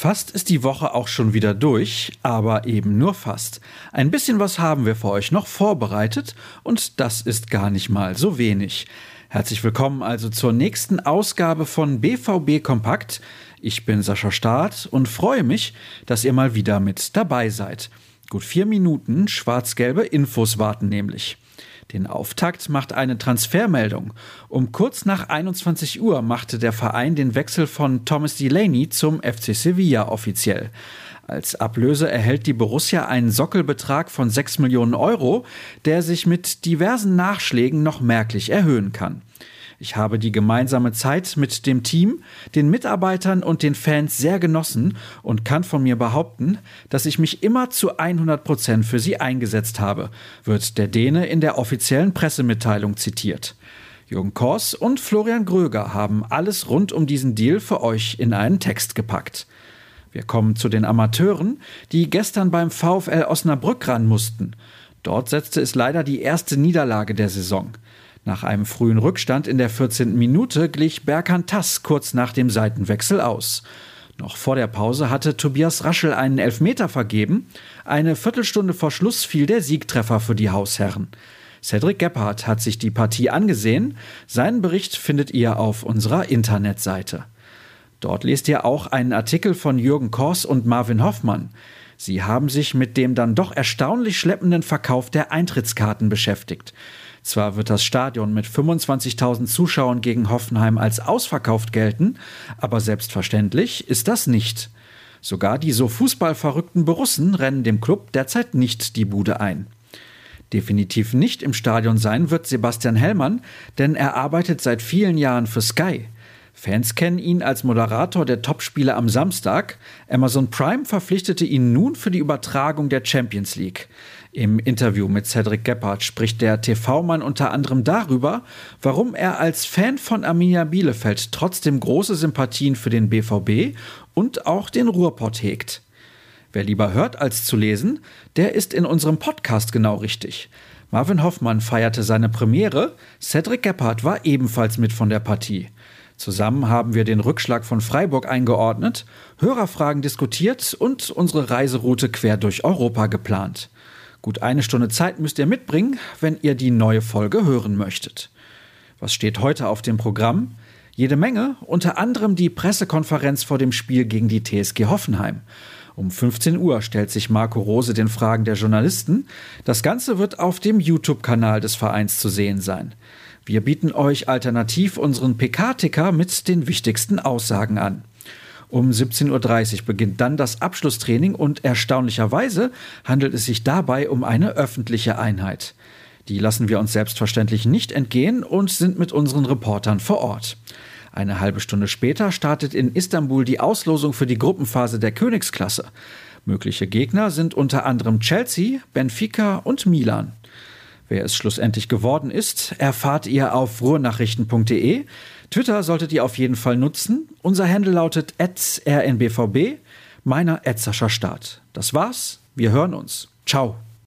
Fast ist die Woche auch schon wieder durch, aber eben nur fast. Ein bisschen was haben wir für euch noch vorbereitet und das ist gar nicht mal so wenig. Herzlich willkommen also zur nächsten Ausgabe von BVB Kompakt. Ich bin Sascha Staat und freue mich, dass ihr mal wieder mit dabei seid. Gut vier Minuten schwarz-gelbe Infos warten nämlich. Den Auftakt macht eine Transfermeldung. Um kurz nach 21 Uhr machte der Verein den Wechsel von Thomas Delaney zum FC Sevilla offiziell. Als Ablöse erhält die Borussia einen Sockelbetrag von 6 Millionen Euro, der sich mit diversen Nachschlägen noch merklich erhöhen kann. Ich habe die gemeinsame Zeit mit dem Team, den Mitarbeitern und den Fans sehr genossen und kann von mir behaupten, dass ich mich immer zu 100 Prozent für sie eingesetzt habe, wird der Däne in der offiziellen Pressemitteilung zitiert. Jürgen Kors und Florian Gröger haben alles rund um diesen Deal für euch in einen Text gepackt. Wir kommen zu den Amateuren, die gestern beim VfL Osnabrück ran mussten. Dort setzte es leider die erste Niederlage der Saison. Nach einem frühen Rückstand in der 14. Minute glich Berkan Tass kurz nach dem Seitenwechsel aus. Noch vor der Pause hatte Tobias Raschel einen Elfmeter vergeben. Eine Viertelstunde vor Schluss fiel der Siegtreffer für die Hausherren. Cedric Gebhardt hat sich die Partie angesehen. Seinen Bericht findet ihr auf unserer Internetseite. Dort lest ihr auch einen Artikel von Jürgen Kors und Marvin Hoffmann. Sie haben sich mit dem dann doch erstaunlich schleppenden Verkauf der Eintrittskarten beschäftigt. Zwar wird das Stadion mit 25.000 Zuschauern gegen Hoffenheim als ausverkauft gelten, aber selbstverständlich ist das nicht. Sogar die so fußballverrückten Borussen rennen dem Club derzeit nicht die Bude ein. Definitiv nicht im Stadion sein wird Sebastian Hellmann, denn er arbeitet seit vielen Jahren für Sky. Fans kennen ihn als Moderator der Topspiele am Samstag. Amazon Prime verpflichtete ihn nun für die Übertragung der Champions League. Im Interview mit Cedric Gebhardt spricht der TV-Mann unter anderem darüber, warum er als Fan von Arminia Bielefeld trotzdem große Sympathien für den BVB und auch den Ruhrpott hegt. Wer lieber hört als zu lesen, der ist in unserem Podcast genau richtig. Marvin Hoffmann feierte seine Premiere, Cedric Gebhardt war ebenfalls mit von der Partie. Zusammen haben wir den Rückschlag von Freiburg eingeordnet, Hörerfragen diskutiert und unsere Reiseroute quer durch Europa geplant. Gut eine Stunde Zeit müsst ihr mitbringen, wenn ihr die neue Folge hören möchtet. Was steht heute auf dem Programm? Jede Menge, unter anderem die Pressekonferenz vor dem Spiel gegen die TSG Hoffenheim. Um 15 Uhr stellt sich Marco Rose den Fragen der Journalisten. Das Ganze wird auf dem YouTube-Kanal des Vereins zu sehen sein. Wir bieten euch alternativ unseren PK-Ticker mit den wichtigsten Aussagen an. Um 17.30 Uhr beginnt dann das Abschlusstraining und erstaunlicherweise handelt es sich dabei um eine öffentliche Einheit. Die lassen wir uns selbstverständlich nicht entgehen und sind mit unseren Reportern vor Ort. Eine halbe Stunde später startet in Istanbul die Auslosung für die Gruppenphase der Königsklasse. Mögliche Gegner sind unter anderem Chelsea, Benfica und Milan. Wer es schlussendlich geworden ist, erfahrt ihr auf ruhrnachrichten.de. Twitter solltet ihr auf jeden Fall nutzen. Unser Handle lautet rnbvb, meiner Sascha Start. Das war's, wir hören uns. Ciao.